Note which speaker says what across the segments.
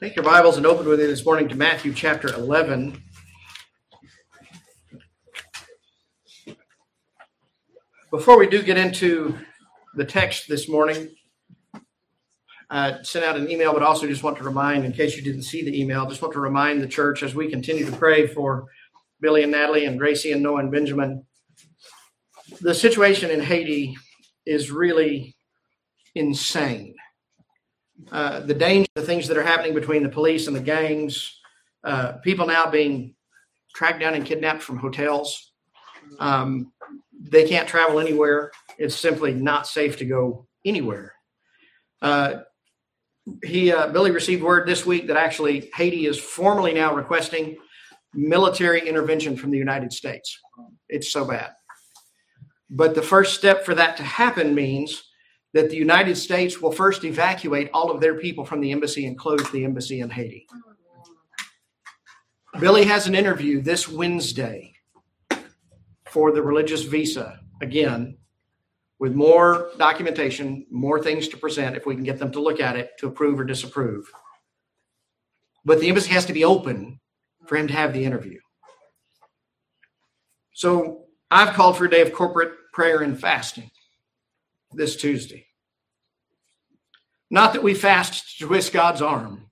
Speaker 1: Take your Bibles and open with me this morning to Matthew chapter 11. Before we do get into the text this morning, I sent out an email, but also just want to remind, in case you didn't see the email, just want to remind the church as we continue to pray for Billy and Natalie and Gracie and Noah and Benjamin. The situation in Haiti is really insane uh, the danger, the things that are happening between the police and the gangs, uh, people now being tracked down and kidnapped from hotels. Um, they can't travel anywhere. It's simply not safe to go anywhere. Uh, he uh, Billy received word this week that actually Haiti is formally now requesting military intervention from the United States. It's so bad. But the first step for that to happen means that the United States will first evacuate all of their people from the embassy and close the embassy in Haiti. Billy has an interview this Wednesday for the religious visa again with more documentation, more things to present if we can get them to look at it to approve or disapprove. But the embassy has to be open for him to have the interview. So I've called for a day of corporate prayer and fasting this Tuesday. Not that we fast to twist God's arm,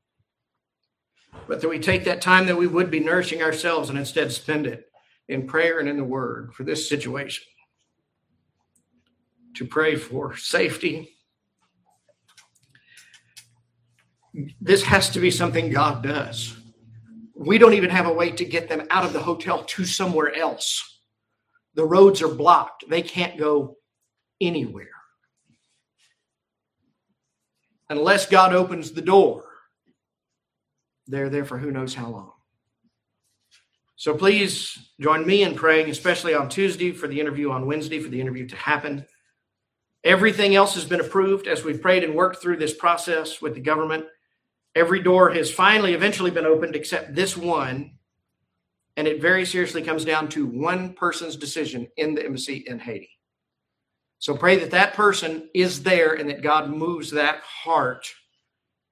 Speaker 1: but that we take that time that we would be nourishing ourselves and instead spend it in prayer and in the Word for this situation. To pray for safety. This has to be something God does. We don't even have a way to get them out of the hotel to somewhere else. The roads are blocked, they can't go anywhere unless God opens the door, they're there for who knows how long. So please join me in praying, especially on Tuesday for the interview, on Wednesday for the interview to happen. Everything else has been approved as we've prayed and worked through this process with the government. Every door has finally, eventually been opened except this one. And it very seriously comes down to one person's decision in the embassy in Haiti. So pray that that person is there and that God moves that heart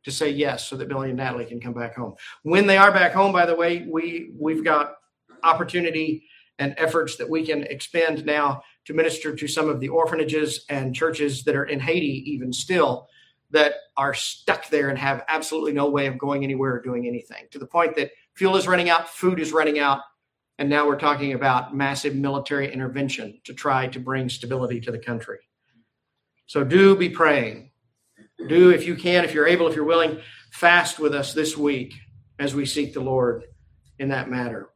Speaker 1: to say yes so that Billy and Natalie can come back home. When they are back home, by the way, we we've got opportunity and efforts that we can expend now to minister to some of the orphanages and churches that are in Haiti even still that are stuck there and have absolutely no way of going anywhere or doing anything to the point that fuel is running out, food is running out, and now we're talking about massive military intervention to try to bring stability to the country. So do be praying. Do, if you can, if you're able, if you're willing, fast with us this week as we seek the Lord in that matter.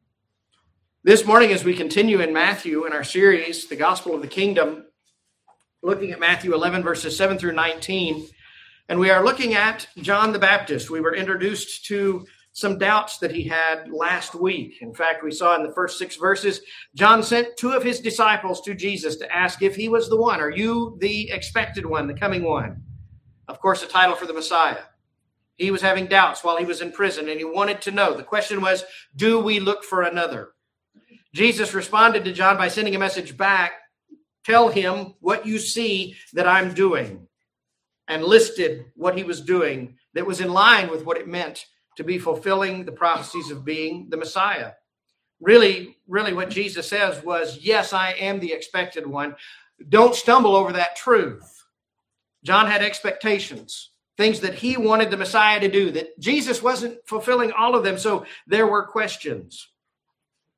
Speaker 1: This morning, as we continue in Matthew in our series, The Gospel of the Kingdom, looking at Matthew 11, verses 7 through 19, and we are looking at John the Baptist. We were introduced to some doubts that he had last week. In fact, we saw in the first six verses, John sent two of his disciples to Jesus to ask if he was the one. Are you the expected one, the coming one? Of course, a title for the Messiah. He was having doubts while he was in prison and he wanted to know. The question was, do we look for another? Jesus responded to John by sending a message back tell him what you see that I'm doing, and listed what he was doing that was in line with what it meant to be fulfilling the prophecies of being the Messiah. Really, really, what Jesus says was, Yes, I am the expected one. Don't stumble over that truth. John had expectations, things that he wanted the Messiah to do, that Jesus wasn't fulfilling all of them. So there were questions.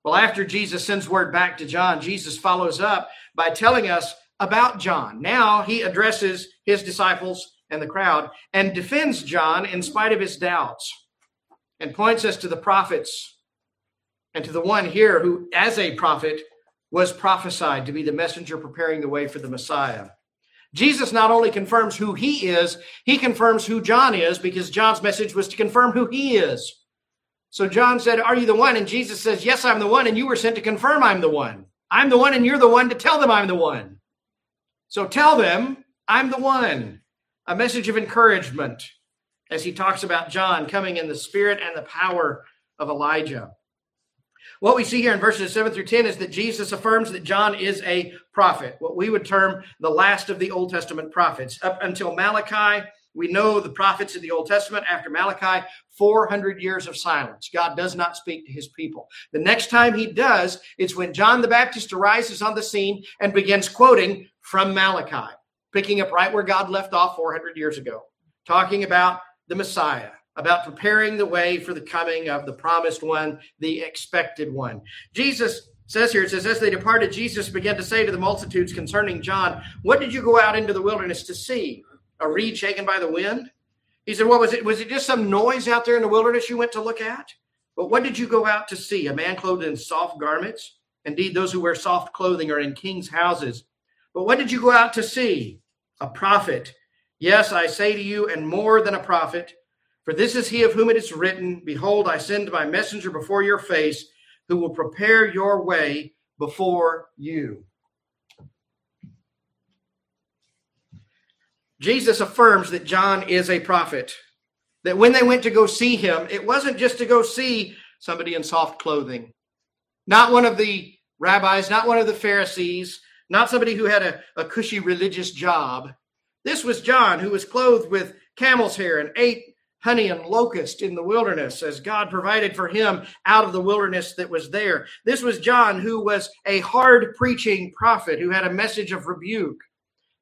Speaker 1: Well, after Jesus sends word back to John, Jesus follows up by telling us about John. Now he addresses his disciples and the crowd and defends John in spite of his doubts and points us to the prophets and to the one here who, as a prophet, was prophesied to be the messenger preparing the way for the Messiah. Jesus not only confirms who he is, he confirms who John is because John's message was to confirm who he is. So John said, Are you the one? And Jesus says, Yes, I'm the one. And you were sent to confirm I'm the one. I'm the one, and you're the one to tell them I'm the one. So tell them I'm the one. A message of encouragement, as he talks about John coming in the spirit and the power of Elijah. What we see here in verses 7 through 10 is that Jesus affirms that John is a prophet, what we would term the last of the Old Testament prophets. Up until Malachi, we know the prophets in the Old Testament. After Malachi, 400 years of silence. God does not speak to his people. The next time he does, it's when John the Baptist arises on the scene and begins quoting from Malachi, picking up right where God left off 400 years ago, talking about the Messiah, about preparing the way for the coming of the promised one, the expected one. Jesus says here, it says, as they departed, Jesus began to say to the multitudes concerning John, What did you go out into the wilderness to see? A reed shaken by the wind? He said, What was it? Was it just some noise out there in the wilderness you went to look at? But what did you go out to see? A man clothed in soft garments? Indeed, those who wear soft clothing are in king's houses. But what did you go out to see? A prophet. Yes, I say to you, and more than a prophet. For this is he of whom it is written, Behold, I send my messenger before your face, who will prepare your way before you. Jesus affirms that John is a prophet. That when they went to go see him, it wasn't just to go see somebody in soft clothing, not one of the rabbis, not one of the Pharisees, not somebody who had a, a cushy religious job. This was John, who was clothed with camel's hair and ate honey and locust in the wilderness as God provided for him out of the wilderness that was there. This was John, who was a hard preaching prophet who had a message of rebuke.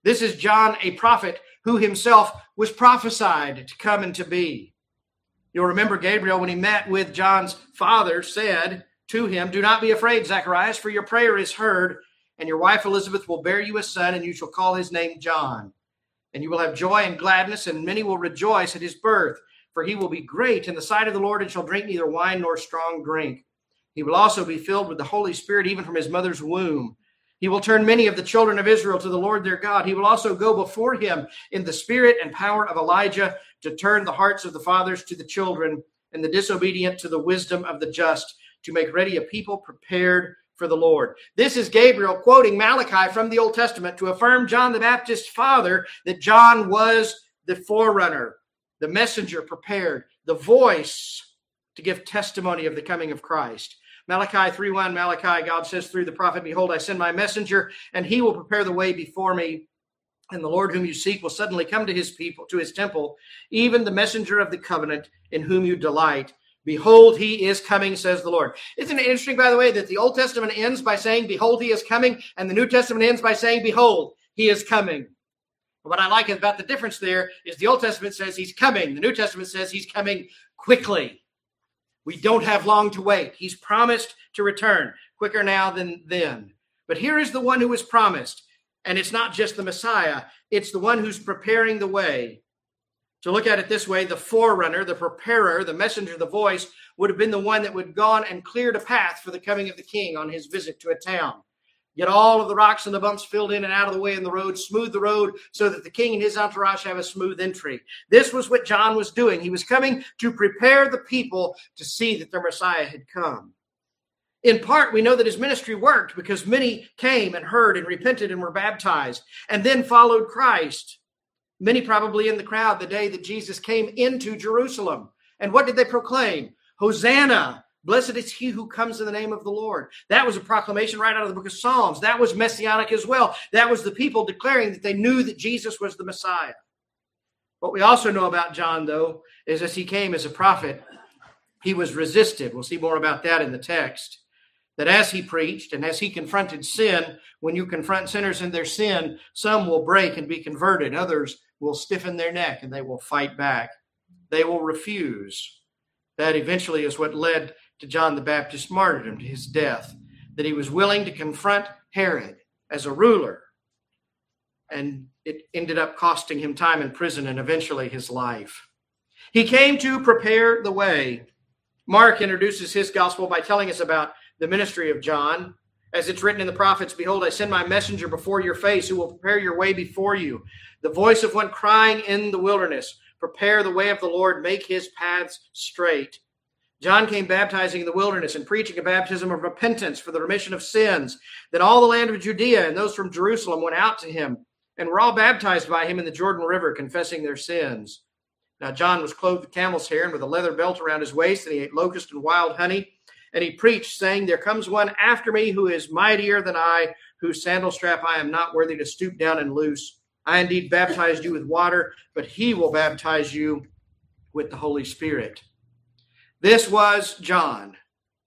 Speaker 1: This is John, a prophet who himself was prophesied to come and to be. You'll remember Gabriel, when he met with John's father, said to him, Do not be afraid, Zacharias, for your prayer is heard, and your wife Elizabeth will bear you a son, and you shall call his name John. And you will have joy and gladness, and many will rejoice at his birth for he will be great in the sight of the Lord and shall drink neither wine nor strong drink. He will also be filled with the Holy Spirit even from his mother's womb. He will turn many of the children of Israel to the Lord their God. He will also go before him in the spirit and power of Elijah to turn the hearts of the fathers to the children and the disobedient to the wisdom of the just, to make ready a people prepared for the Lord. This is Gabriel quoting Malachi from the Old Testament to affirm John the Baptist's father that John was the forerunner the messenger prepared, the voice to give testimony of the coming of Christ. Malachi 3:1 Malachi God says through the prophet behold I send my messenger and he will prepare the way before me and the Lord whom you seek will suddenly come to his people to his temple even the messenger of the covenant in whom you delight behold he is coming says the Lord isn't it interesting by the way that the Old Testament ends by saying behold he is coming and the New Testament ends by saying behold he is coming what I like about the difference there is the Old Testament says he's coming. The New Testament says he's coming quickly. We don't have long to wait. He's promised to return quicker now than then. But here is the one who was promised. And it's not just the Messiah, it's the one who's preparing the way. To look at it this way, the forerunner, the preparer, the messenger, the voice would have been the one that would have gone and cleared a path for the coming of the king on his visit to a town. Get all of the rocks and the bumps filled in and out of the way in the road, smooth the road so that the king and his entourage have a smooth entry. This was what John was doing. He was coming to prepare the people to see that their Messiah had come. In part, we know that his ministry worked because many came and heard and repented and were baptized and then followed Christ. Many probably in the crowd the day that Jesus came into Jerusalem. And what did they proclaim? Hosanna! Blessed is he who comes in the name of the Lord. That was a proclamation right out of the book of Psalms. That was messianic as well. That was the people declaring that they knew that Jesus was the Messiah. What we also know about John, though, is as he came as a prophet, he was resisted. We'll see more about that in the text. That as he preached and as he confronted sin, when you confront sinners in their sin, some will break and be converted, others will stiffen their neck and they will fight back. They will refuse. That eventually is what led to John the Baptist's martyrdom, to his death, that he was willing to confront Herod as a ruler. And it ended up costing him time in prison and eventually his life. He came to prepare the way. Mark introduces his gospel by telling us about the ministry of John. As it's written in the prophets, Behold, I send my messenger before your face who will prepare your way before you. The voice of one crying in the wilderness, Prepare the way of the Lord, make his paths straight. John came baptizing in the wilderness and preaching a baptism of repentance for the remission of sins. Then all the land of Judea and those from Jerusalem went out to him and were all baptized by him in the Jordan River, confessing their sins. Now John was clothed with camel's hair and with a leather belt around his waist, and he ate locust and wild honey. And he preached, saying, There comes one after me who is mightier than I, whose sandal strap I am not worthy to stoop down and loose. I indeed baptized you with water, but he will baptize you with the Holy Spirit. This was John,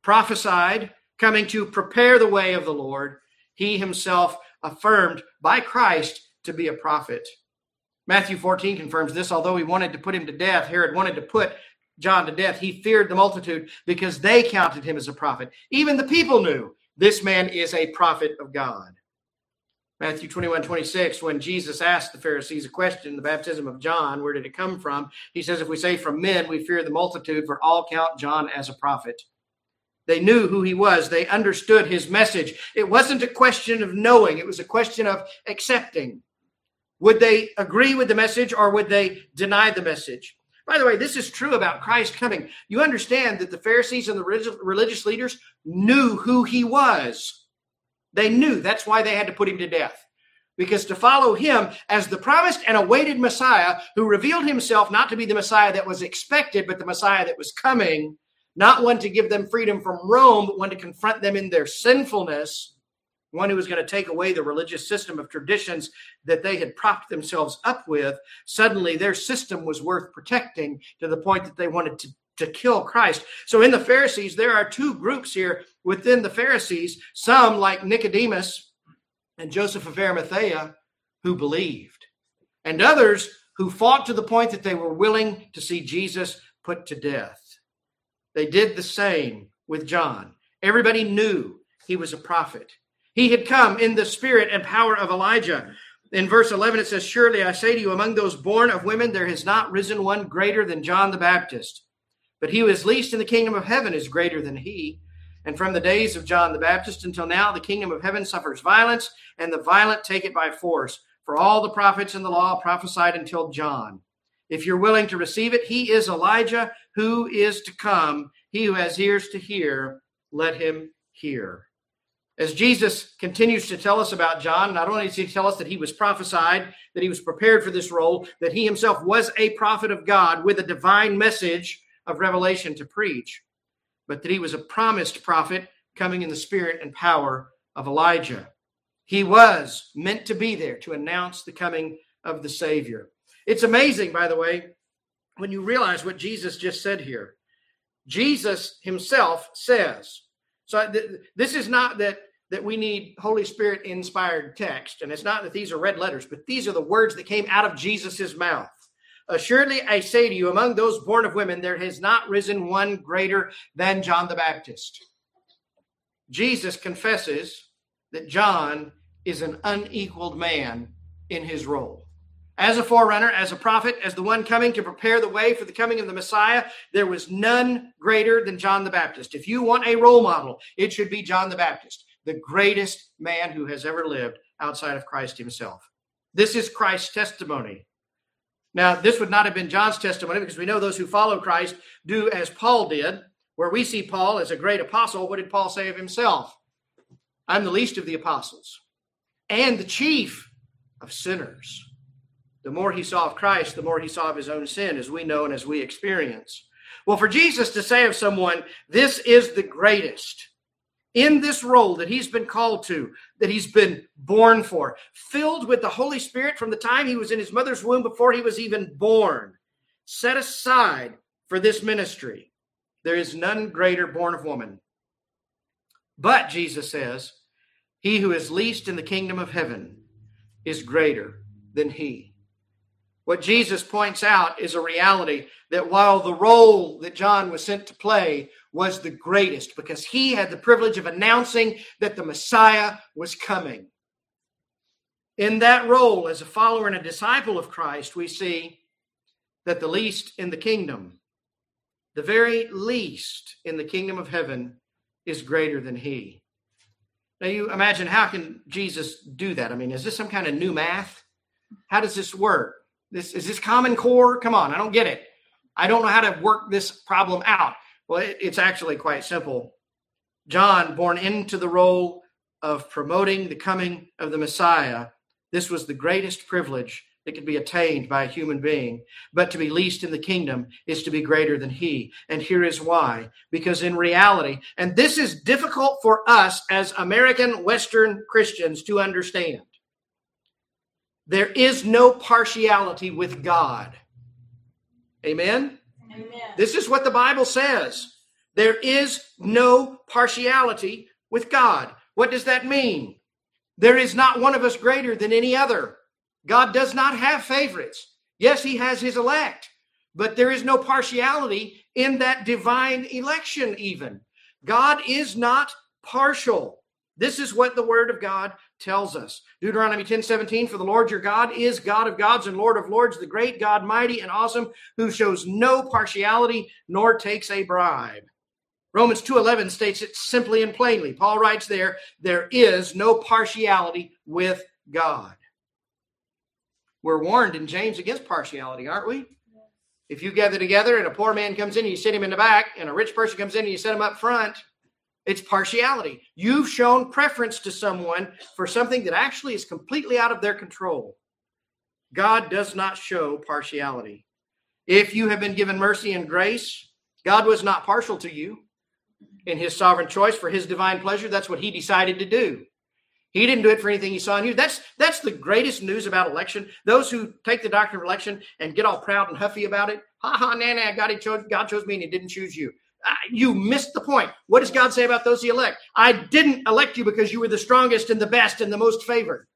Speaker 1: prophesied, coming to prepare the way of the Lord. He himself affirmed by Christ to be a prophet. Matthew 14 confirms this. Although he wanted to put him to death, Herod wanted to put John to death. He feared the multitude because they counted him as a prophet. Even the people knew this man is a prophet of God. Matthew 21, 26, when Jesus asked the Pharisees a question, the baptism of John, where did it come from? He says, If we say from men, we fear the multitude, for all count John as a prophet. They knew who he was. They understood his message. It wasn't a question of knowing, it was a question of accepting. Would they agree with the message or would they deny the message? By the way, this is true about Christ coming. You understand that the Pharisees and the religious leaders knew who he was. They knew. That's why they had to put him to death. Because to follow him as the promised and awaited Messiah, who revealed himself not to be the Messiah that was expected, but the Messiah that was coming, not one to give them freedom from Rome, but one to confront them in their sinfulness, one who was going to take away the religious system of traditions that they had propped themselves up with, suddenly their system was worth protecting to the point that they wanted to, to kill Christ. So in the Pharisees, there are two groups here within the Pharisees, some like Nicodemus and Joseph of Arimathea who believed, and others who fought to the point that they were willing to see Jesus put to death. They did the same with John. Everybody knew he was a prophet. He had come in the spirit and power of Elijah. In verse 11, it says, Surely I say to you, among those born of women, there has not risen one greater than John the Baptist. But he who is least in the kingdom of heaven is greater than he. And from the days of John the Baptist until now, the kingdom of heaven suffers violence, and the violent take it by force. For all the prophets in the law prophesied until John. If you're willing to receive it, he is Elijah who is to come. He who has ears to hear, let him hear. As Jesus continues to tell us about John, not only does he tell us that he was prophesied, that he was prepared for this role, that he himself was a prophet of God with a divine message of revelation to preach, but that he was a promised prophet coming in the spirit and power of Elijah. He was meant to be there to announce the coming of the Savior. It's amazing, by the way, when you realize what Jesus just said here. Jesus himself says, so th- this is not that that we need Holy Spirit inspired text, and it's not that these are red letters, but these are the words that came out of Jesus's mouth. Assuredly, I say to you, among those born of women, there has not risen one greater than John the Baptist. Jesus confesses that John is an unequaled man in his role. As a forerunner, as a prophet, as the one coming to prepare the way for the coming of the Messiah, there was none greater than John the Baptist. If you want a role model, it should be John the Baptist, the greatest man who has ever lived outside of Christ himself. This is Christ's testimony. Now, this would not have been John's testimony because we know those who follow Christ do as Paul did, where we see Paul as a great apostle. What did Paul say of himself? I'm the least of the apostles and the chief of sinners. The more he saw of Christ, the more he saw of his own sin, as we know and as we experience. Well, for Jesus to say of someone, this is the greatest in this role that he's been called to, that he's been born for, filled with the Holy Spirit from the time he was in his mother's womb before he was even born, set aside for this ministry. There is none greater born of woman. But, Jesus says, he who is least in the kingdom of heaven is greater than he. What Jesus points out is a reality that while the role that John was sent to play was the greatest, because he had the privilege of announcing that the Messiah was coming. In that role, as a follower and a disciple of Christ, we see that the least in the kingdom, the very least in the kingdom of heaven, is greater than he. Now, you imagine how can Jesus do that? I mean, is this some kind of new math? How does this work? This is this common core? Come on, I don't get it. I don't know how to work this problem out. Well, it, it's actually quite simple. John, born into the role of promoting the coming of the Messiah, this was the greatest privilege that could be attained by a human being. But to be least in the kingdom is to be greater than he. And here is why. Because in reality, and this is difficult for us as American Western Christians to understand, there is no partiality with God. Amen? Amen. This is what the Bible says. There is no partiality with God. What does that mean? There is not one of us greater than any other. God does not have favorites. Yes, he has his elect, but there is no partiality in that divine election, even. God is not partial. This is what the word of God tells us. Deuteronomy 10 17, for the Lord your God is God of gods and Lord of lords, the great God, mighty and awesome, who shows no partiality nor takes a bribe. Romans 2:11 states it simply and plainly. Paul writes there, there is no partiality with God. We're warned in James against partiality, aren't we? If you gather together and a poor man comes in, and you sit him in the back, and a rich person comes in and you set him up front, it's partiality. You've shown preference to someone for something that actually is completely out of their control. God does not show partiality. If you have been given mercy and grace, God was not partial to you in his sovereign choice for his divine pleasure. That's what he decided to do. He didn't do it for anything he saw in you. That's that's the greatest news about election. Those who take the doctrine of election and get all proud and huffy about it, ha ha, nah, nah, God, chose, God chose me and he didn't choose you. Uh, you missed the point. What does God say about those he elect? I didn't elect you because you were the strongest and the best and the most favored.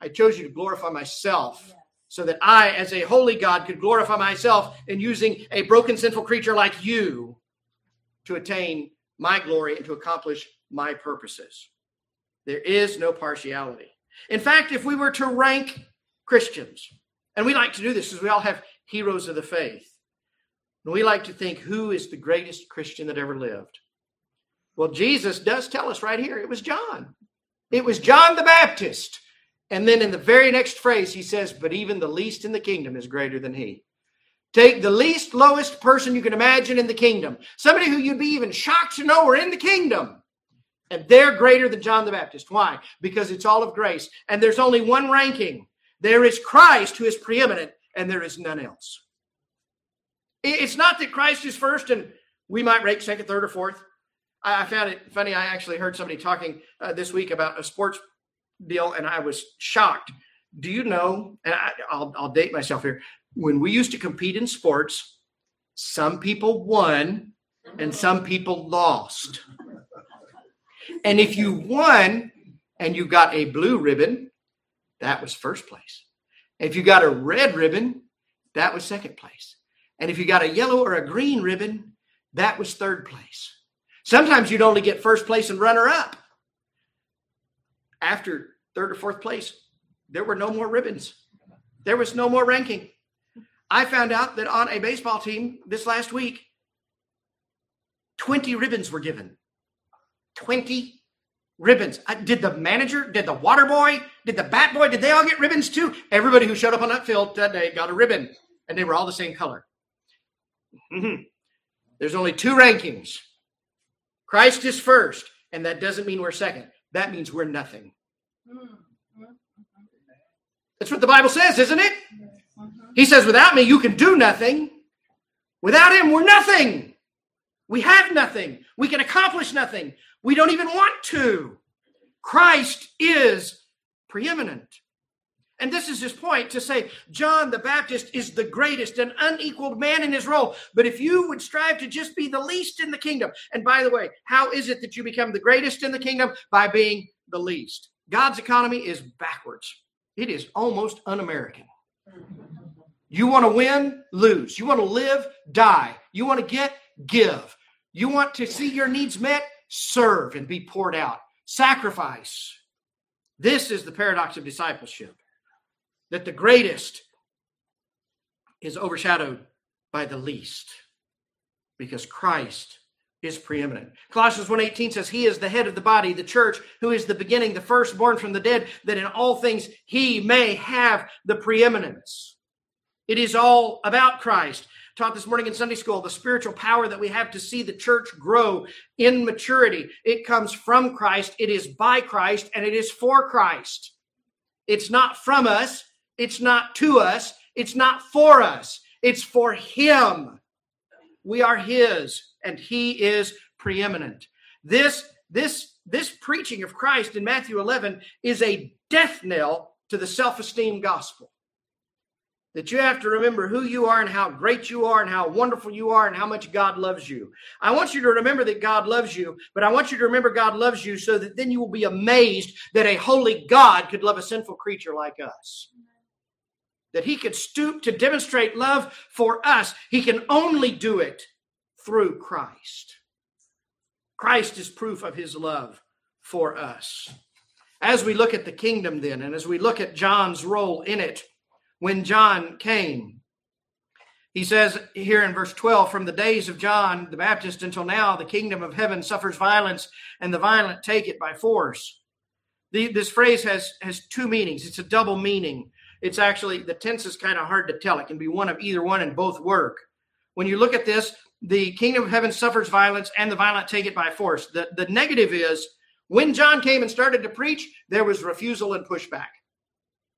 Speaker 1: I chose you to glorify myself so that I, as a holy God, could glorify myself in using a broken, sinful creature like you to attain my glory and to accomplish my purposes. There is no partiality. In fact, if we were to rank Christians, and we like to do this because we all have heroes of the faith, and we like to think who is the greatest Christian that ever lived. Well, Jesus does tell us right here it was John. It was John the Baptist. And then in the very next phrase, he says, But even the least in the kingdom is greater than he. Take the least lowest person you can imagine in the kingdom, somebody who you'd be even shocked to know are in the kingdom. And they're greater than John the Baptist. Why? Because it's all of grace. And there's only one ranking. There is Christ who is preeminent, and there is none else. It's not that Christ is first and we might rank second, third, or fourth. I found it funny. I actually heard somebody talking uh, this week about a sports deal, and I was shocked. Do you know? And I, I'll, I'll date myself here. When we used to compete in sports, some people won and some people lost. And if you won and you got a blue ribbon, that was first place. If you got a red ribbon, that was second place. And if you got a yellow or a green ribbon, that was third place. Sometimes you'd only get first place and runner up. After third or fourth place, there were no more ribbons. There was no more ranking. I found out that on a baseball team this last week, 20 ribbons were given. 20 ribbons. Uh, did the manager, did the water boy, did the bat boy, did they all get ribbons too? Everybody who showed up on that field that day got a ribbon, and they were all the same color. Mm-hmm. There's only two rankings. Christ is first, and that doesn't mean we're second. That means we're nothing. That's what the Bible says, isn't it? He says, without me, you can do nothing. Without him, we're nothing. We have nothing. We can accomplish nothing. We don't even want to. Christ is preeminent. And this is his point to say John the Baptist is the greatest and unequaled man in his role. But if you would strive to just be the least in the kingdom, and by the way, how is it that you become the greatest in the kingdom? By being the least. God's economy is backwards, it is almost un American. You want to win, lose. You want to live, die. You want to get, give. You want to see your needs met, serve and be poured out, sacrifice. This is the paradox of discipleship that the greatest is overshadowed by the least because Christ is preeminent. Colossians 1:18 says he is the head of the body, the church, who is the beginning, the firstborn from the dead, that in all things he may have the preeminence. It is all about Christ taught this morning in Sunday school, the spiritual power that we have to see the church grow in maturity. It comes from Christ, it is by Christ, and it is for Christ. It's not from us, It's not to us, it's not for us, it's for Him. We are His, and He is preeminent. This, this, this preaching of Christ in Matthew 11 is a death knell to the self esteem gospel that you have to remember who you are and how great you are and how wonderful you are and how much God loves you. I want you to remember that God loves you, but I want you to remember God loves you so that then you will be amazed that a holy God could love a sinful creature like us. That he could stoop to demonstrate love for us. He can only do it through Christ. Christ is proof of his love for us. As we look at the kingdom, then, and as we look at John's role in it, when John came. He says here in verse 12, from the days of John the Baptist until now, the kingdom of heaven suffers violence, and the violent take it by force. The, this phrase has, has two meanings. It's a double meaning. It's actually, the tense is kind of hard to tell. It can be one of either one and both work. When you look at this, the kingdom of heaven suffers violence, and the violent take it by force. The, the negative is when John came and started to preach, there was refusal and pushback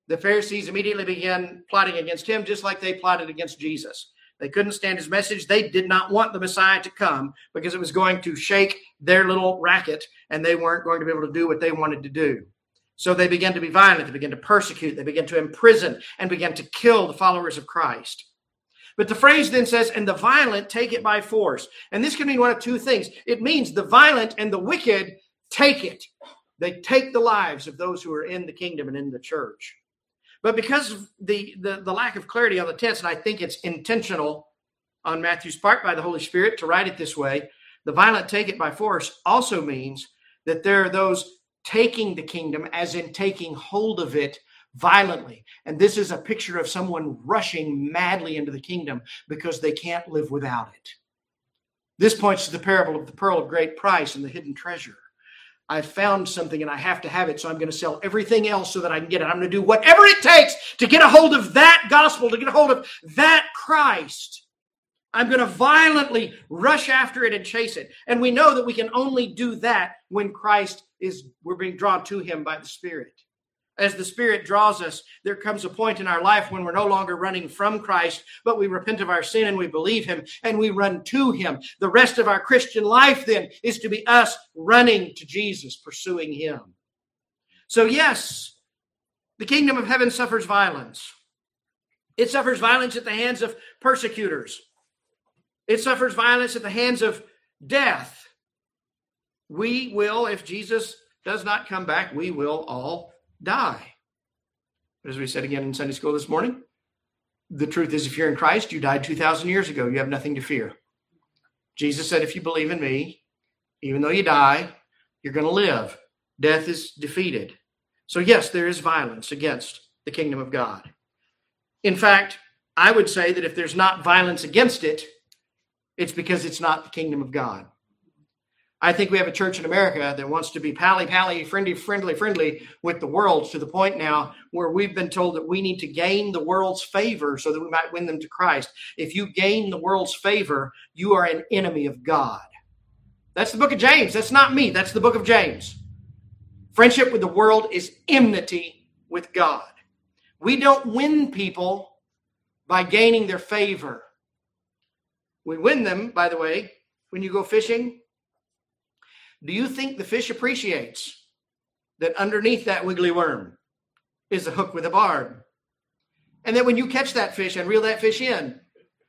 Speaker 1: the Pharisees immediately began plotting against him, just like they plotted against Jesus. They couldn't stand his message. They did not want the Messiah to come because it was going to shake their little racket and they weren't going to be able to do what they wanted to do. So they began to be violent. They began to persecute. They began to imprison and began to kill the followers of Christ. But the phrase then says, and the violent take it by force. And this can mean one of two things. It means the violent and the wicked take it. They take the lives of those who are in the kingdom and in the church. But because of the, the, the lack of clarity on the tense, and I think it's intentional on Matthew's part by the Holy Spirit to write it this way, the violent take it by force also means that there are those taking the kingdom, as in taking hold of it violently. And this is a picture of someone rushing madly into the kingdom because they can't live without it. This points to the parable of the pearl of great price and the hidden treasure. I found something and I have to have it, so I'm going to sell everything else so that I can get it. I'm going to do whatever it takes to get a hold of that gospel, to get a hold of that Christ. I'm going to violently rush after it and chase it. And we know that we can only do that when Christ is, we're being drawn to him by the Spirit as the Spirit draws us, there comes a point in our life when we're no longer running from Christ, but we repent of our sin and we believe Him and we run to Him. The rest of our Christian life then is to be us running to Jesus, pursuing Him. So, yes, the kingdom of heaven suffers violence. It suffers violence at the hands of persecutors, it suffers violence at the hands of death. We will, if Jesus does not come back, we will all die. But As we said again in Sunday school this morning, the truth is, if you're in Christ, you died 2,000 years ago. You have nothing to fear. Jesus said, if you believe in me, even though you die, you're going to live. Death is defeated. So, yes, there is violence against the kingdom of God. In fact, I would say that if there's not violence against it, it's because it's not the kingdom of God. I think we have a church in America that wants to be pally pally, friendly, friendly, friendly with the world to the point now where we've been told that we need to gain the world's favor so that we might win them to Christ. If you gain the world's favor, you are an enemy of God. That's the book of James. That's not me. That's the book of James. Friendship with the world is enmity with God. We don't win people by gaining their favor. We win them, by the way, when you go fishing do you think the fish appreciates that underneath that wiggly worm is a hook with a barb? And that when you catch that fish and reel that fish in,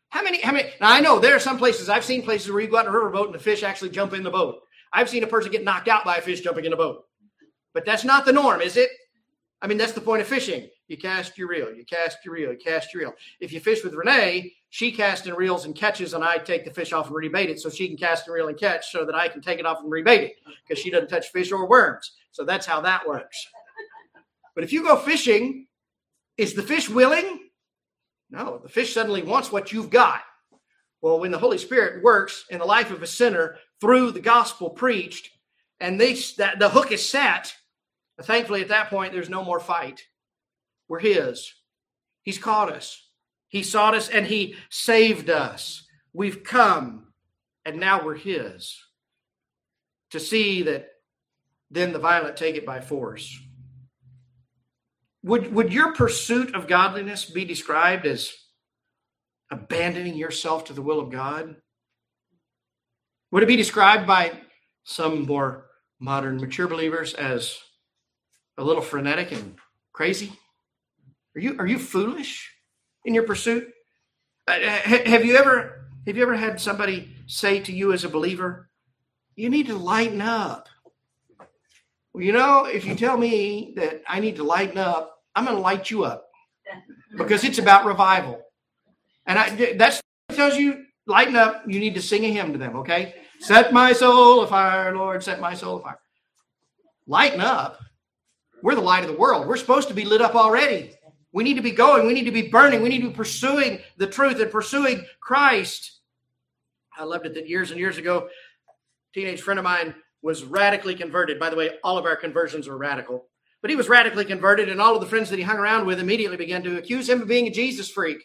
Speaker 1: how many, how many, now I know there are some places, I've seen places where you go out in a riverboat and the fish actually jump in the boat. I've seen a person get knocked out by a fish jumping in a boat. But that's not the norm, is it? I mean, that's the point of fishing. You cast your reel, you cast your reel, you cast your reel. If you fish with Renee, she casts and reels and catches, and I take the fish off and rebait it so she can cast and reel and catch so that I can take it off and rebait it because she doesn't touch fish or worms. So that's how that works. But if you go fishing, is the fish willing? No, the fish suddenly wants what you've got. Well, when the Holy Spirit works in the life of a sinner through the gospel preached, and they the hook is set, thankfully at that point there's no more fight. We're His. He's caught us. He sought us and He saved us. We've come and now we're His. To see that then the violent take it by force. would, would your pursuit of godliness be described as abandoning yourself to the will of God? Would it be described by some more modern mature believers as a little frenetic and crazy? Are you are you foolish in your pursuit? Uh, uh have you ever have you ever had somebody say to you as a believer, "You need to lighten up"? Well, you know, if you tell me that I need to lighten up, I'm going to light you up because it's about revival. And I, that's tells you lighten up. You need to sing a hymn to them. Okay, set my soul afire, Lord, set my soul afire. Lighten up. We're the light of the world. We're supposed to be lit up already. We need to be going. We need to be burning. We need to be pursuing the truth and pursuing Christ. I loved it that years and years ago, teenage friend of mine was radically converted. By the way, all of our conversions were radical. But he was radically converted, and all of the friends that he hung around with immediately began to accuse him of being a Jesus freak.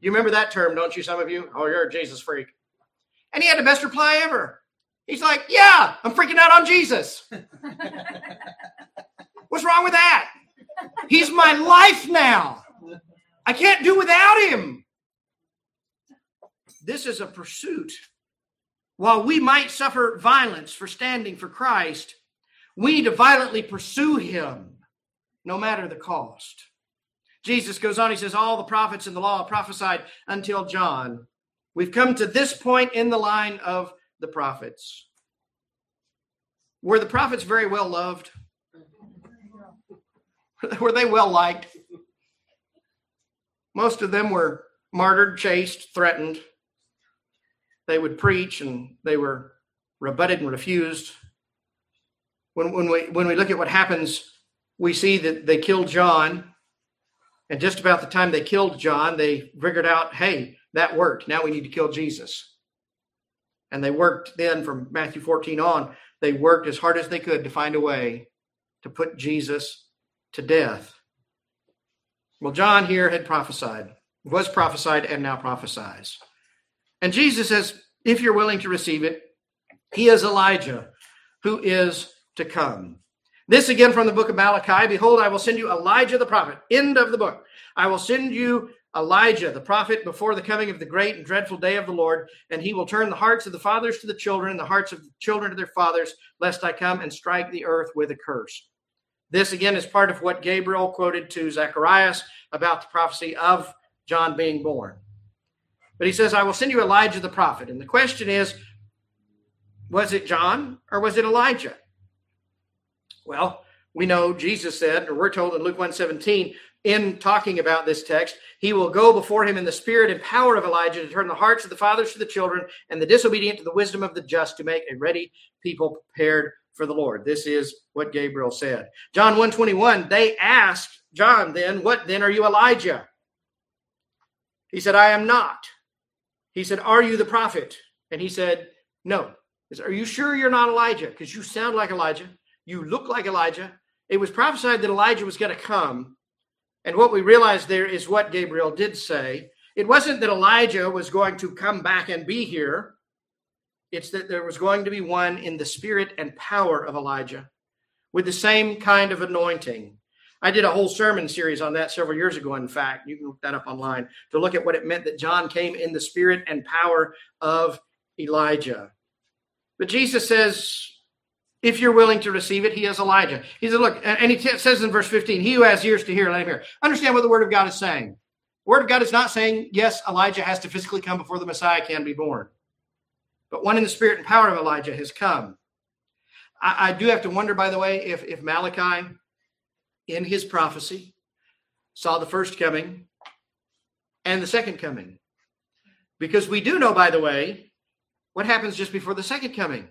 Speaker 1: You remember that term, don't you, some of you? Oh, you're a Jesus freak. And he had the best reply ever. He's like, Yeah, I'm freaking out on Jesus. What's wrong with that? He's my life now. I can't do without him. This is a pursuit while we might suffer violence for standing for Christ, we need to violently pursue him, no matter the cost. Jesus goes on, he says, All the prophets in the law prophesied until John. We've come to this point in the line of the prophets. Were the prophets very well loved? were they well liked? Most of them were martyred, chased, threatened they would preach and they were rebutted and refused. When, when, we, when we look at what happens, we see that they killed John. And just about the time they killed John, they figured out, hey, that worked. Now we need to kill Jesus. And they worked then from Matthew 14 on, they worked as hard as they could to find a way to put Jesus to death. Well, John here had prophesied, was prophesied, and now prophesies. And Jesus says, if you're willing to receive it, he is Elijah who is to come. This again from the book of Malachi Behold, I will send you Elijah the prophet. End of the book. I will send you Elijah the prophet before the coming of the great and dreadful day of the Lord, and he will turn the hearts of the fathers to the children, and the hearts of the children to their fathers, lest I come and strike the earth with a curse. This again is part of what Gabriel quoted to Zacharias about the prophecy of John being born. But he says, I will send you Elijah the prophet. And the question is, was it John or was it Elijah? Well, we know Jesus said, or we're told in Luke 117, in talking about this text, he will go before him in the spirit and power of Elijah to turn the hearts of the fathers to the children and the disobedient to the wisdom of the just to make a ready people prepared for the Lord. This is what Gabriel said. John 121, they asked John then, what then are you Elijah? He said, I am not. He said, Are you the prophet? And he said, No. He said, Are you sure you're not Elijah? Because you sound like Elijah. You look like Elijah. It was prophesied that Elijah was going to come. And what we realize there is what Gabriel did say. It wasn't that Elijah was going to come back and be here, it's that there was going to be one in the spirit and power of Elijah with the same kind of anointing I did a whole sermon series on that several years ago, in fact. You can look that up online to look at what it meant that John came in the spirit and power of Elijah. But Jesus says, if you're willing to receive it, he is Elijah. He said, look, and he t- says in verse 15, he who has ears to hear, let him hear. Understand what the word of God is saying. The word of God is not saying, yes, Elijah has to physically come before the Messiah can be born. But one in the spirit and power of Elijah has come. I, I do have to wonder, by the way, if, if Malachi in his prophecy saw the first coming and the second coming. Because we do know, by the way, what happens just before the second coming.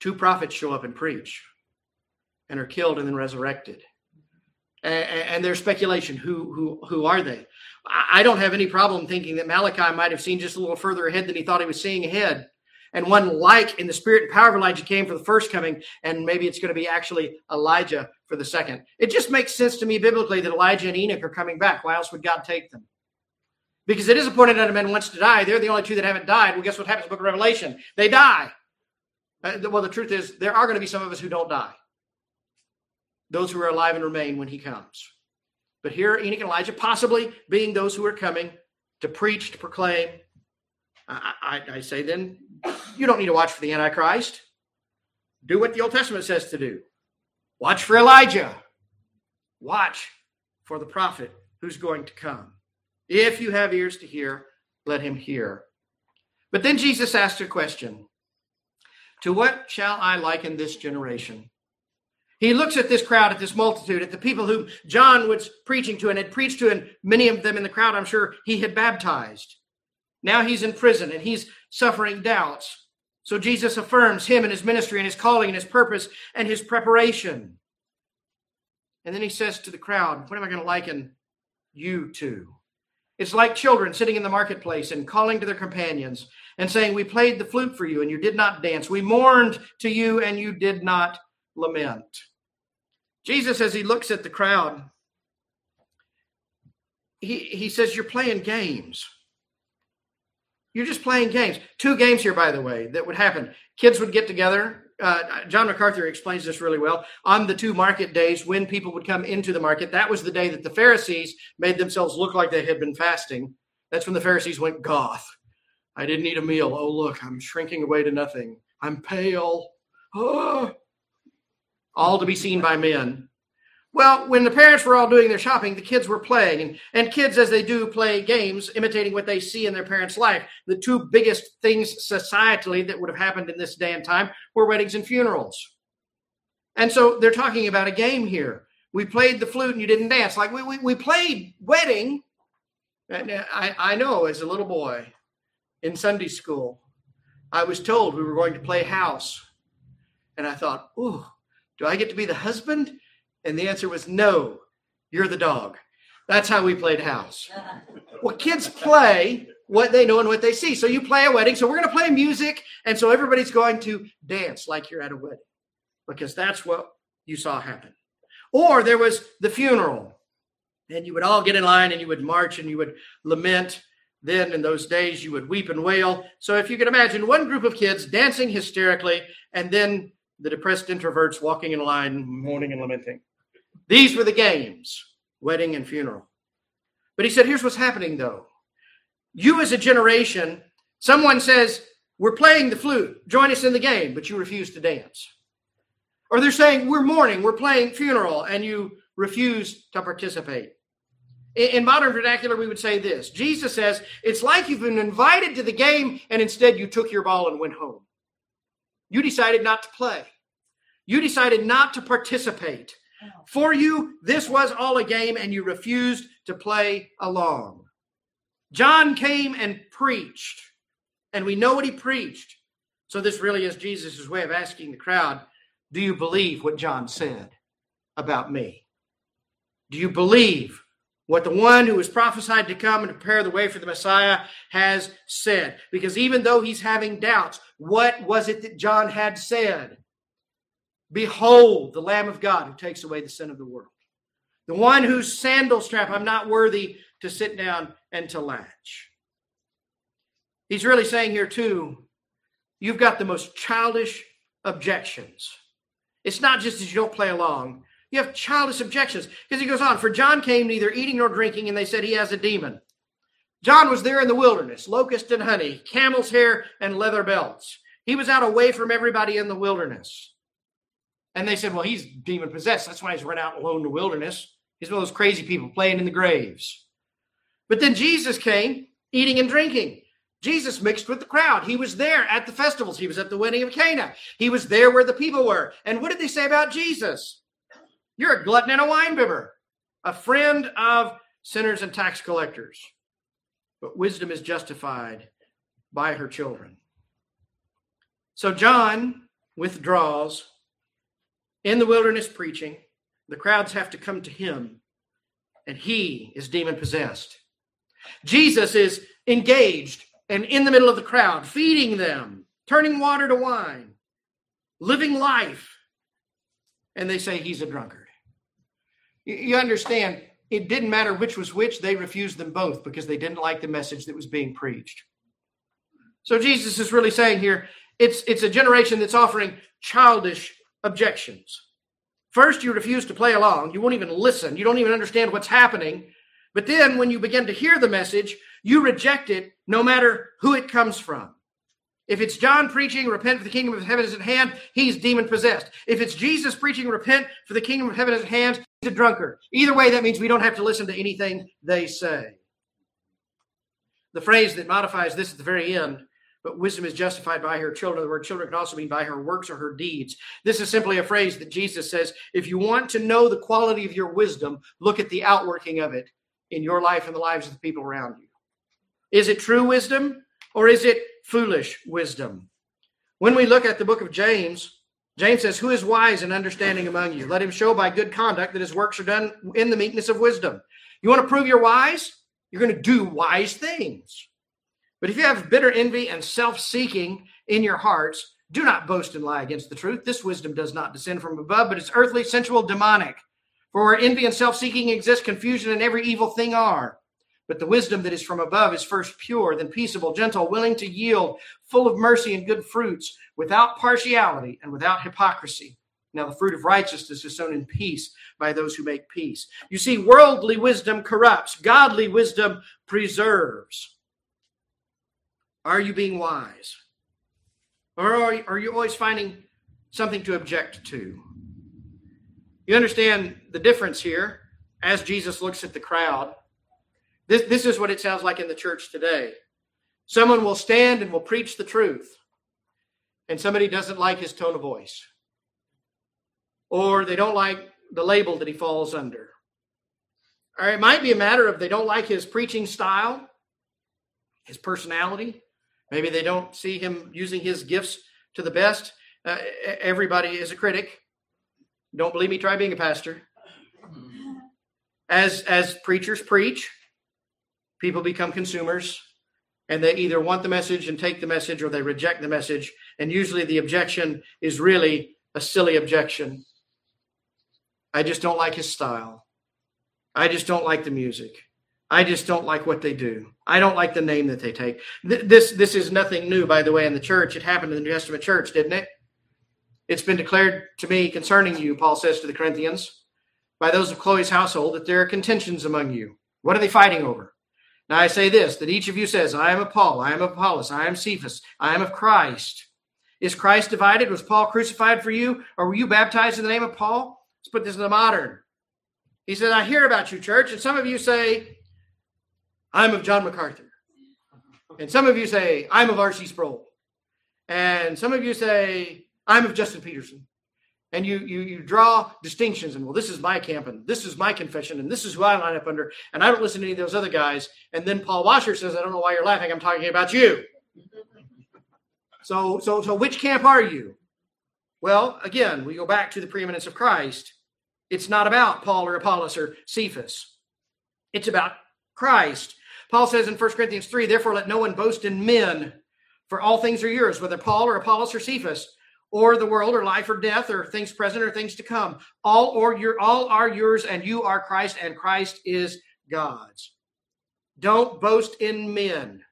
Speaker 1: Two prophets show up and preach and are killed and then resurrected. And, and there's speculation. Who, who, who are they? I don't have any problem thinking that Malachi might have seen just a little further ahead than he thought he was seeing ahead and one like in the spirit and power of Elijah came for the first coming, and maybe it's going to be actually Elijah for the second. It just makes sense to me biblically that Elijah and Enoch are coming back. Why else would God take them? Because it is appointed unto men once to die. They're the only two that haven't died. Well, guess what happens in the book of Revelation? They die. Uh, well, the truth is, there are going to be some of us who don't die. Those who are alive and remain when he comes. But here, Enoch and Elijah, possibly being those who are coming to preach, to proclaim, I, I, I say then, you don't need to watch for the Antichrist. Do what the Old Testament says to do. Watch for Elijah. Watch for the prophet who's going to come. If you have ears to hear, let him hear. But then Jesus asked a question To what shall I liken this generation? He looks at this crowd, at this multitude, at the people whom John was preaching to and had preached to, and many of them in the crowd, I'm sure, he had baptized. Now he's in prison and he's suffering doubts. So Jesus affirms him and his ministry and his calling and his purpose and his preparation. And then he says to the crowd, What am I going to liken you to? It's like children sitting in the marketplace and calling to their companions and saying, We played the flute for you and you did not dance. We mourned to you and you did not lament. Jesus, as he looks at the crowd, he, he says, You're playing games. You're just playing games. Two games here, by the way, that would happen. Kids would get together. Uh, John MacArthur explains this really well. On the two market days, when people would come into the market, that was the day that the Pharisees made themselves look like they had been fasting. That's when the Pharisees went goth. I didn't eat a meal. Oh, look, I'm shrinking away to nothing. I'm pale. Oh. All to be seen by men. Well, when the parents were all doing their shopping, the kids were playing. And, and kids, as they do, play games, imitating what they see in their parents' life. The two biggest things societally that would have happened in this day and time were weddings and funerals. And so they're talking about a game here. We played the flute and you didn't dance. Like we, we, we played wedding. And uh, I, I know as a little boy in Sunday school, I was told we were going to play house. And I thought, oh, do I get to be the husband? And the answer was no, you're the dog. That's how we played house. Well, kids play what they know and what they see. So you play a wedding. So we're going to play music. And so everybody's going to dance like you're at a wedding because that's what you saw happen. Or there was the funeral. And you would all get in line and you would march and you would lament. Then in those days, you would weep and wail. So if you can imagine one group of kids dancing hysterically and then the depressed introverts walking in line, mourning and lamenting. These were the games wedding and funeral. But he said, here's what's happening though. You, as a generation, someone says, We're playing the flute, join us in the game, but you refuse to dance. Or they're saying, We're mourning, we're playing funeral, and you refuse to participate. In modern vernacular, we would say this Jesus says, It's like you've been invited to the game, and instead you took your ball and went home. You decided not to play, you decided not to participate. Oh. For you, this was all a game, and you refused to play along. John came and preached, and we know what he preached. So, this really is Jesus' way of asking the crowd Do you believe what John said about me? Do you believe what the one who was prophesied to come and prepare the way for the Messiah has said? Because even though he's having doubts, what was it that John had said? Behold, the Lamb of God who takes away the sin of the world. The one whose sandal strap I'm not worthy to sit down and to latch. He's really saying here, too, you've got the most childish objections. It's not just that you don't play along, you have childish objections. Because he goes on, for John came neither eating nor drinking, and they said he has a demon. John was there in the wilderness, locust and honey, camel's hair and leather belts. He was out away from everybody in the wilderness. And they said, well, he's demon possessed. That's why he's run out alone in the wilderness. He's one of those crazy people playing in the graves. But then Jesus came eating and drinking. Jesus mixed with the crowd. He was there at the festivals. He was at the wedding of Cana. He was there where the people were. And what did they say about Jesus? You're a glutton and a winebibber, a friend of sinners and tax collectors. But wisdom is justified by her children. So John withdraws in the wilderness preaching. The crowds have to come to him, and he is demon possessed. Jesus is engaged and in the middle of the crowd, feeding them, turning water to wine, living life. And they say he's a drunkard. You understand, it didn't matter which was which, they refused them both because they didn't like the message that was being preached. So Jesus is really saying here it's, it's a generation that's offering childish objections. First, you refuse to play along. You won't even listen. You don't even understand what's happening. But then, when you begin to hear the message, you reject it no matter who it comes from. If it's John preaching, repent for the kingdom of heaven is at hand, he's demon possessed. If it's Jesus preaching, repent for the kingdom of heaven is at hand, a drunkard. Either way, that means we don't have to listen to anything they say. The phrase that modifies this at the very end, but wisdom is justified by her children. The word children can also mean by her works or her deeds. This is simply a phrase that Jesus says if you want to know the quality of your wisdom, look at the outworking of it in your life and the lives of the people around you. Is it true wisdom or is it foolish wisdom? When we look at the book of James, James says, Who is wise and understanding among you? Let him show by good conduct that his works are done in the meekness of wisdom. You want to prove you're wise? You're going to do wise things. But if you have bitter envy and self seeking in your hearts, do not boast and lie against the truth. This wisdom does not descend from above, but is earthly, sensual, demonic. For where envy and self seeking exist, confusion and every evil thing are. But the wisdom that is from above is first pure, then peaceable, gentle, willing to yield, full of mercy and good fruits, without partiality and without hypocrisy. Now, the fruit of righteousness is sown in peace by those who make peace. You see, worldly wisdom corrupts, godly wisdom preserves. Are you being wise? Or are you always finding something to object to? You understand the difference here as Jesus looks at the crowd. This, this is what it sounds like in the church today. Someone will stand and will preach the truth, and somebody doesn't like his tone of voice, or they don't like the label that he falls under. Or it might be a matter of they don't like his preaching style, his personality. Maybe they don't see him using his gifts to the best. Uh, everybody is a critic. Don't believe me? Try being a pastor. As as preachers preach, people become consumers and they either want the message and take the message or they reject the message. And usually the objection is really a silly objection. I just don't like his style. I just don't like the music. I just don't like what they do. I don't like the name that they take. This this is nothing new, by the way, in the church. It happened in the New Testament church, didn't it? It's been declared to me concerning you, Paul says to the Corinthians, by those of Chloe's household, that there are contentions among you. What are they fighting over? Now I say this that each of you says, I am of Paul, I am of Apollos, I am Cephas, I am of Christ. Is Christ divided? Was Paul crucified for you? Or were you baptized in the name of Paul? Let's put this in the modern. He said, I hear about you, church, and some of you say, I'm of John MacArthur. And some of you say, I'm of R.C. Sproul. And some of you say, I'm of Justin Peterson and you you you draw distinctions and well this is my camp and this is my confession and this is who i line up under. And i don't listen to any of those other guys. And then paul washer says i don't know why you're laughing. I'm talking about you. So so so which camp are you? Well again we go back to the preeminence of christ. It's not about paul or apollos or cephas. It's about christ. Paul says in 1 corinthians 3 therefore let no one boast in men for all things are yours whether paul or apollos or cephas or the world or life or death or things present or things to come. All or your all are yours and you are christ and christ is god's. Don't boast in men.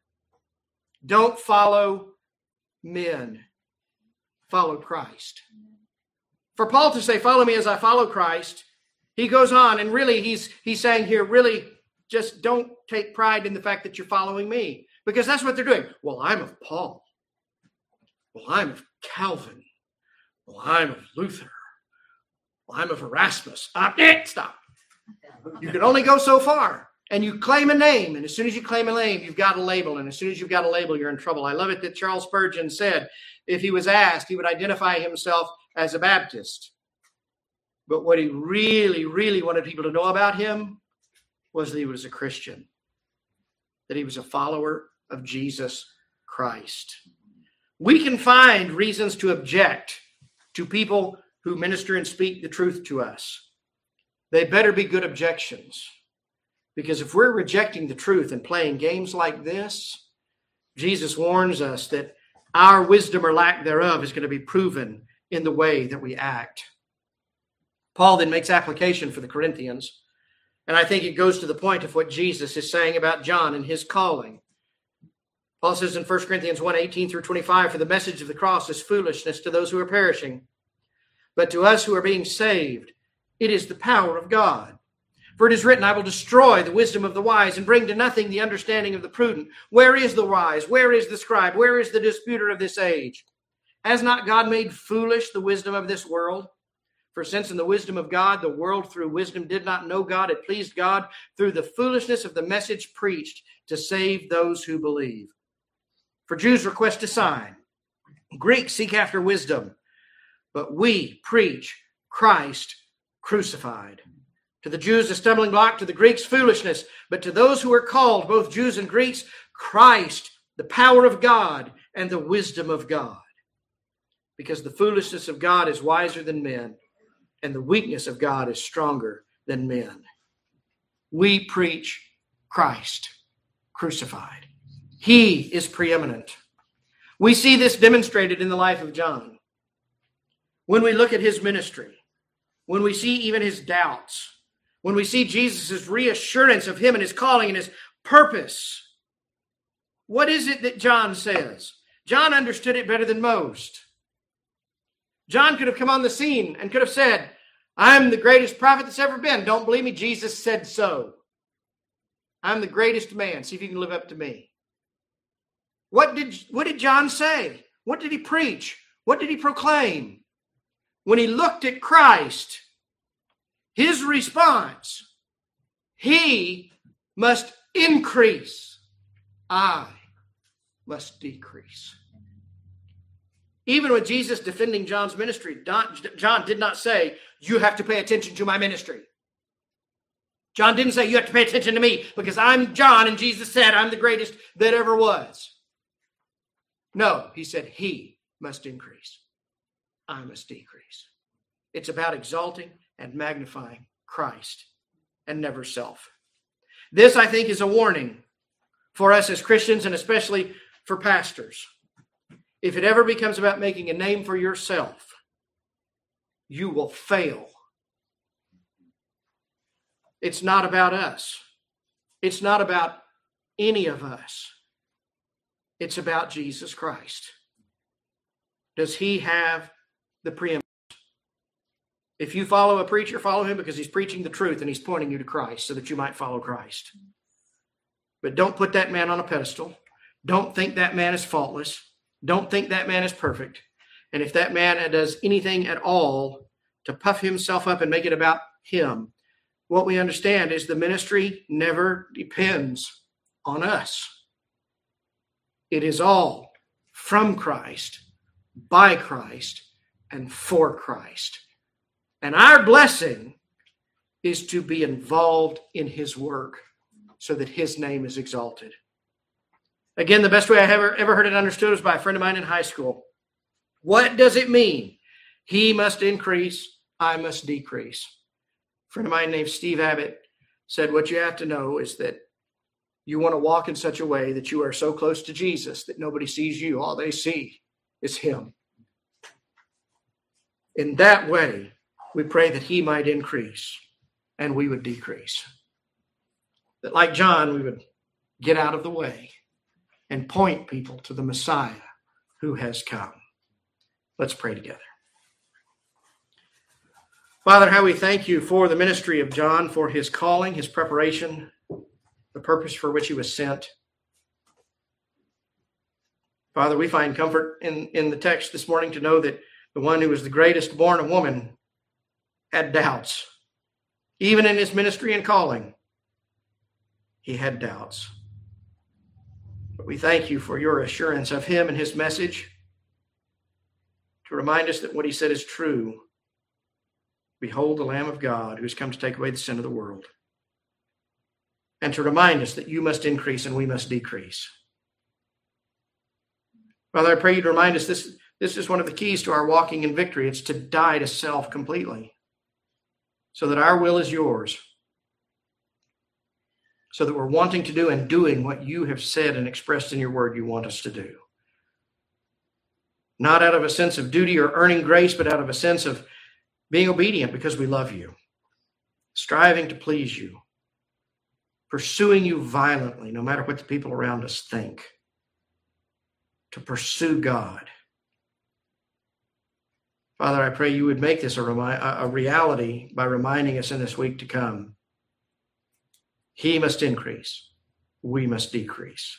Speaker 1: Don't follow men. Follow christ. For paul to say follow me as i follow christ he goes on and really he's he's saying here really just don't take pride in the fact that you're following me because that's what they're doing. Well i'm of paul. Well i'm of calvin well, I'm of Luther. I'm of Erasmus. Uh, eh, stop. You can only go so far. And you claim a name. And as soon as you claim a name, you've got a label. And as soon as you've got a label, you're in trouble. I love it that Charles Spurgeon said if he was asked, he would identify himself as a Baptist. But what he really, really wanted people to know about him was that he was a Christian, that he was a follower of Jesus Christ. We can find reasons to object to people who minister and speak the truth to us. They better be good objections. Because if we're rejecting the truth and playing games like this, Jesus warns us that our wisdom or lack thereof is going to be proven in the way that we act. Paul then makes application for the Corinthians, and I think it goes to the point of what Jesus is saying about John and his calling. Paul says in 1 Corinthians 1 18 through 25, For the message of the cross is foolishness to those who are perishing. But to us who are being saved, it is the power of God. For it is written, I will destroy the wisdom of the wise and bring to nothing the understanding of the prudent. Where is the wise? Where is the scribe? Where is the disputer of this age? Has not God made foolish the wisdom of this world? For since in the wisdom of God, the world through wisdom did not know God, it pleased God through the foolishness of the message preached to save those who believe. For Jews request a sign, Greeks seek after wisdom, but we preach Christ crucified. To the Jews, a stumbling block, to the Greeks, foolishness. But to those who are called, both Jews and Greeks, Christ, the power of God and the wisdom of God. Because the foolishness of God is wiser than men, and the weakness of God is stronger than men. We preach Christ crucified. He is preeminent. We see this demonstrated in the life of John. When we look at his ministry, when we see even his doubts, when we see Jesus' reassurance of him and his calling and his purpose, what is it that John says? John understood it better than most. John could have come on the scene and could have said, I'm the greatest prophet that's ever been. Don't believe me? Jesus said so. I'm the greatest man. See if you can live up to me. What did, what did John say? What did he preach? What did he proclaim? When he looked at Christ, his response, he must increase, I must decrease. Even with Jesus defending John's ministry, John did not say, You have to pay attention to my ministry. John didn't say, You have to pay attention to me because I'm John and Jesus said, I'm the greatest that ever was. No, he said, He must increase. I must decrease. It's about exalting and magnifying Christ and never self. This, I think, is a warning for us as Christians and especially for pastors. If it ever becomes about making a name for yourself, you will fail. It's not about us. It's not about any of us. It's about Jesus Christ. Does he have the preeminence? If you follow a preacher, follow him because he's preaching the truth and he's pointing you to Christ so that you might follow Christ. But don't put that man on a pedestal. Don't think that man is faultless. Don't think that man is perfect. And if that man does anything at all to puff himself up and make it about him, what we understand is the ministry never depends on us. It is all from Christ, by Christ, and for Christ. And our blessing is to be involved in his work so that his name is exalted. Again, the best way I ever, ever heard it understood was by a friend of mine in high school. What does it mean? He must increase, I must decrease. A friend of mine named Steve Abbott said, What you have to know is that you want to walk in such a way that you are so close to Jesus that nobody sees you. All they see is Him. In that way, we pray that he might increase and we would decrease. That, like John, we would get out of the way and point people to the Messiah who has come. Let's pray together. Father, how we thank you for the ministry of John, for his calling, his preparation, the purpose for which he was sent. Father, we find comfort in, in the text this morning to know that the one who was the greatest born of woman had doubts. Even in his ministry and calling, he had doubts. But we thank you for your assurance of him and his message to remind us that what he said is true. Behold the Lamb of God who has come to take away the sin of the world. And to remind us that you must increase and we must decrease. Father, I pray you to remind us this, this is one of the keys to our walking in victory. It's to die to self completely so that our will is yours, so that we're wanting to do and doing what you have said and expressed in your word you want us to do. Not out of a sense of duty or earning grace, but out of a sense of being obedient because we love you, striving to please you, pursuing you violently, no matter what the people around us think, to pursue God Father, I pray you would make this a, remi- a reality by reminding us in this week to come. He must increase, we must decrease.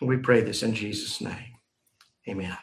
Speaker 1: We pray this in Jesus' name. Amen.